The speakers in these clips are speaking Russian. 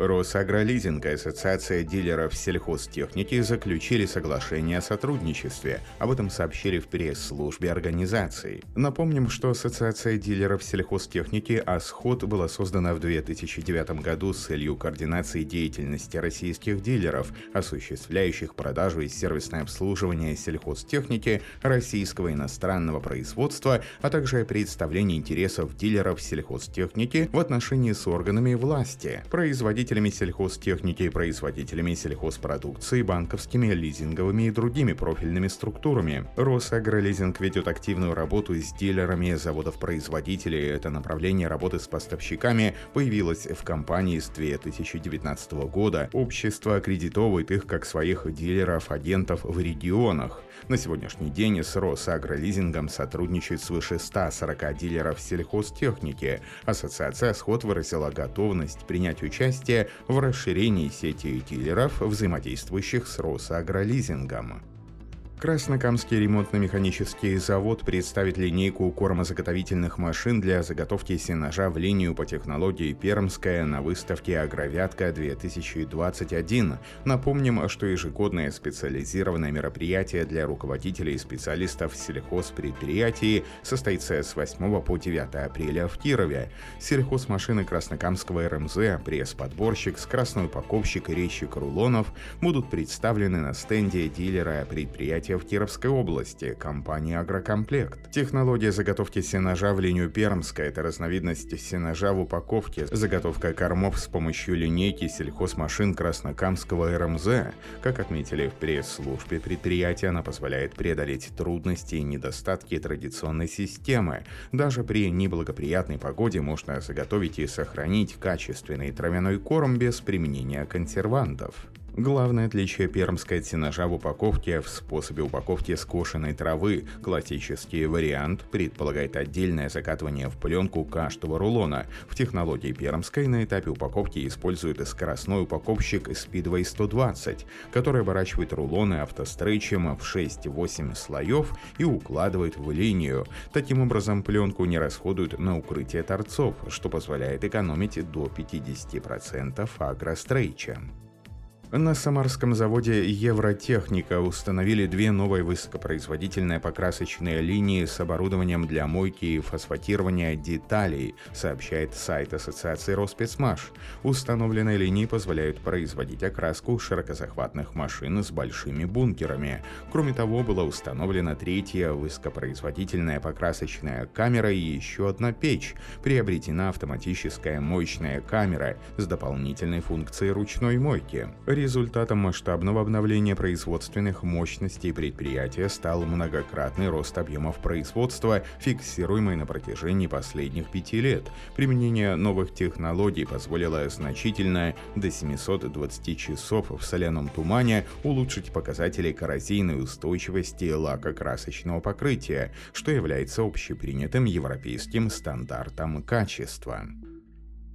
Росагролизинг и Ассоциация дилеров сельхозтехники заключили соглашение о сотрудничестве. Об этом сообщили в пресс-службе организации. Напомним, что Ассоциация дилеров сельхозтехники «Асход» была создана в 2009 году с целью координации деятельности российских дилеров, осуществляющих продажу и сервисное обслуживание сельхозтехники российского иностранного производства, а также представление интересов дилеров сельхозтехники в отношении с органами власти, производителями производителями сельхозтехники, производителями сельхозпродукции, банковскими, лизинговыми и другими профильными структурами. Росагролизинг ведет активную работу с дилерами заводов-производителей. Это направление работы с поставщиками появилось в компании с 2019 года. Общество аккредитовывает их как своих дилеров-агентов в регионах. На сегодняшний день с Росагролизингом сотрудничает свыше 140 дилеров сельхозтехники. Ассоциация «Сход» выразила готовность принять участие в расширении сети дилеров, взаимодействующих с Росагролизингом. Краснокамский ремонтно-механический завод представит линейку кормозаготовительных машин для заготовки сенажа в линию по технологии Пермская на выставке «Агровятка-2021». Напомним, что ежегодное специализированное мероприятие для руководителей и специалистов сельхозпредприятий состоится с 8 по 9 апреля в Кирове. Сельхозмашины Краснокамского РМЗ, пресс-подборщик, скоростной упаковщик и резчик рулонов будут представлены на стенде дилера предприятия предприятия в Кировской области, компании «Агрокомплект». Технология заготовки сенажа в линию Пермская – это разновидность сенажа в упаковке, заготовка кормов с помощью линейки сельхозмашин Краснокамского РМЗ. Как отметили в пресс-службе предприятия, она позволяет преодолеть трудности и недостатки традиционной системы. Даже при неблагоприятной погоде можно заготовить и сохранить качественный травяной корм без применения консервантов. Главное отличие пермской тенажа в упаковке в способе упаковки скошенной травы. Классический вариант предполагает отдельное закатывание в пленку каждого рулона. В технологии пермской на этапе упаковки используют скоростной упаковщик Speedway 120, который оборачивает рулоны автострейчем в 6-8 слоев и укладывает в линию. Таким образом, пленку не расходуют на укрытие торцов, что позволяет экономить до 50% агрострейча. На самарском заводе «Евротехника» установили две новые высокопроизводительные покрасочные линии с оборудованием для мойки и фосфатирования деталей, сообщает сайт Ассоциации Роспецмаш. Установленные линии позволяют производить окраску широкозахватных машин с большими бункерами. Кроме того, была установлена третья высокопроизводительная покрасочная камера и еще одна печь. Приобретена автоматическая моечная камера с дополнительной функцией ручной мойки. Результатом масштабного обновления производственных мощностей предприятия стал многократный рост объемов производства, фиксируемый на протяжении последних пяти лет. Применение новых технологий позволило значительно до 720 часов в соляном тумане улучшить показатели коррозийной устойчивости лакокрасочного покрытия, что является общепринятым европейским стандартом качества.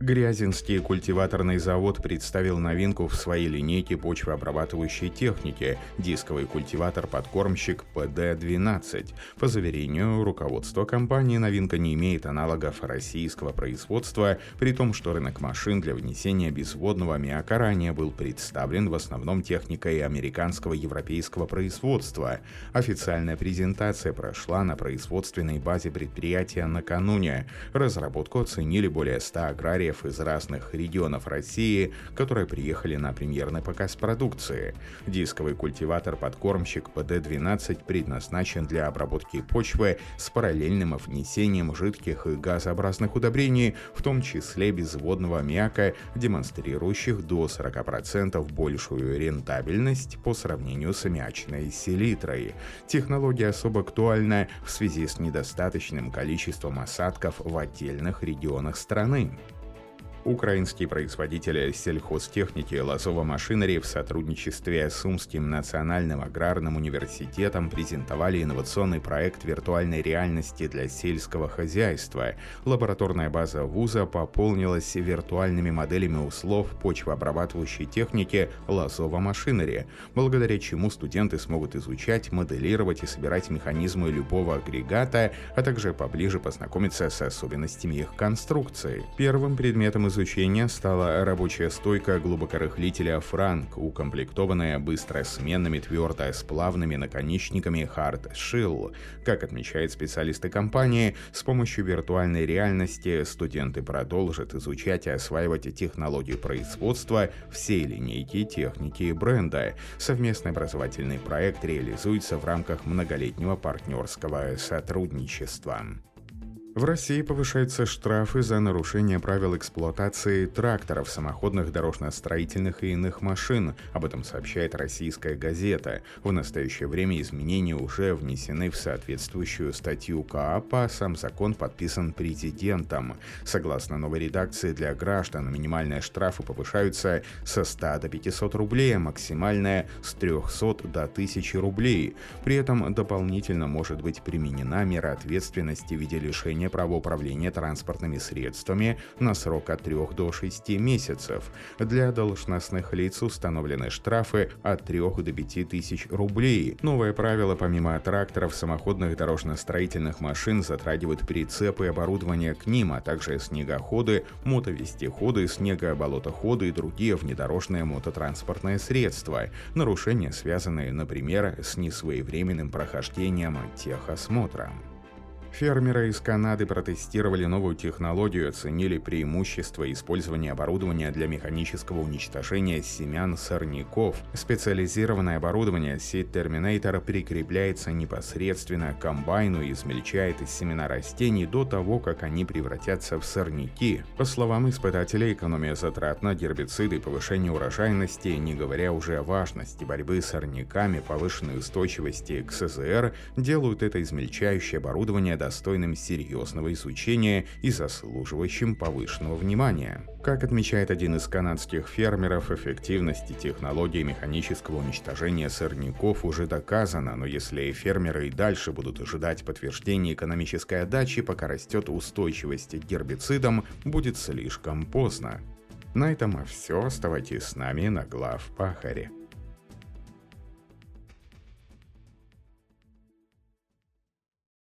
Грязинский культиваторный завод представил новинку в своей линейке почвообрабатывающей техники – дисковый культиватор-подкормщик PD-12. По заверению руководства компании, новинка не имеет аналогов российского производства, при том, что рынок машин для внесения безводного аммиака ранее был представлен в основном техникой американского европейского производства. Официальная презентация прошла на производственной базе предприятия накануне. Разработку оценили более 100 аграриев аграриев из разных регионов России, которые приехали на премьерный показ продукции. Дисковый культиватор-подкормщик ПД-12 предназначен для обработки почвы с параллельным внесением жидких и газообразных удобрений, в том числе безводного аммиака, демонстрирующих до 40% большую рентабельность по сравнению с аммиачной селитрой. Технология особо актуальна в связи с недостаточным количеством осадков в отдельных регионах страны. Украинский производитель сельхозтехники Лазова Машинери в сотрудничестве с Умским национальным аграрным университетом презентовали инновационный проект виртуальной реальности для сельского хозяйства. Лабораторная база вуза пополнилась виртуальными моделями услов почвообрабатывающей техники Лазова Машинери, благодаря чему студенты смогут изучать, моделировать и собирать механизмы любого агрегата, а также поближе познакомиться с особенностями их конструкции. Первым предметом изучения стала рабочая стойка глубокорыхлителя «Франк», укомплектованная быстросменными твердосплавными наконечниками Hard Shield. Как отмечают специалисты компании, с помощью виртуальной реальности студенты продолжат изучать и осваивать технологию производства всей линейки техники и бренда. Совместный образовательный проект реализуется в рамках многолетнего партнерского сотрудничества. В России повышаются штрафы за нарушение правил эксплуатации тракторов, самоходных дорожно-строительных и иных машин. Об этом сообщает российская газета. В настоящее время изменения уже внесены в соответствующую статью КАП, а сам закон подписан президентом. Согласно новой редакции для граждан, минимальные штрафы повышаются со 100 до 500 рублей, а максимальная с 300 до 1000 рублей. При этом дополнительно может быть применена мера ответственности в виде лишения лишения права управления транспортными средствами на срок от 3 до 6 месяцев. Для должностных лиц установлены штрафы от 3 до 5 тысяч рублей. Новое правило помимо тракторов, самоходных дорожно-строительных машин затрагивает прицепы и оборудование к ним, а также снегоходы, мотовестиходы, снегоболотоходы и другие внедорожные мототранспортные средства. Нарушения, связанные, например, с несвоевременным прохождением техосмотра. Фермеры из Канады протестировали новую технологию, оценили преимущества использования оборудования для механического уничтожения семян сорняков. Специализированное оборудование Seed Terminator прикрепляется непосредственно к комбайну и измельчает из семена растений до того, как они превратятся в сорняки. По словам испытателей, экономия затрат на гербициды повышение урожайности, не говоря уже о важности борьбы с сорняками, повышенной устойчивости к СЗР, делают это измельчающее оборудование достойным серьезного изучения и заслуживающим повышенного внимания. Как отмечает один из канадских фермеров, эффективность технологии механического уничтожения сорняков уже доказана, но если фермеры и дальше будут ожидать подтверждения экономической отдачи, пока растет устойчивость к гербицидам, будет слишком поздно. На этом все. Оставайтесь с нами на глав Пахаре.